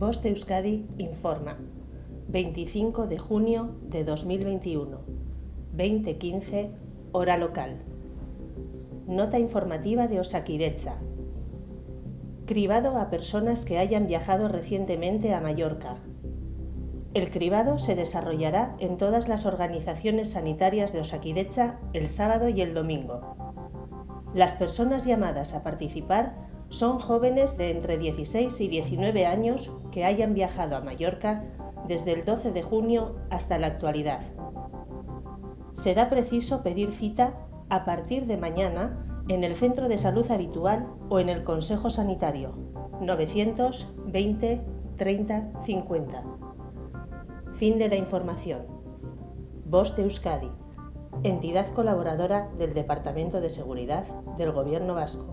Voz de Euskadi informa. 25 de junio de 2021. 2015, hora local. Nota informativa de Osakidecha. Cribado a personas que hayan viajado recientemente a Mallorca. El cribado se desarrollará en todas las organizaciones sanitarias de Osakidecha el sábado y el domingo. Las personas llamadas a participar son jóvenes de entre 16 y 19 años que hayan viajado a Mallorca desde el 12 de junio hasta la actualidad. Será preciso pedir cita a partir de mañana en el centro de salud habitual o en el Consejo Sanitario 920 30 50. Fin de la información. Voz de Euskadi, entidad colaboradora del Departamento de Seguridad del Gobierno Vasco.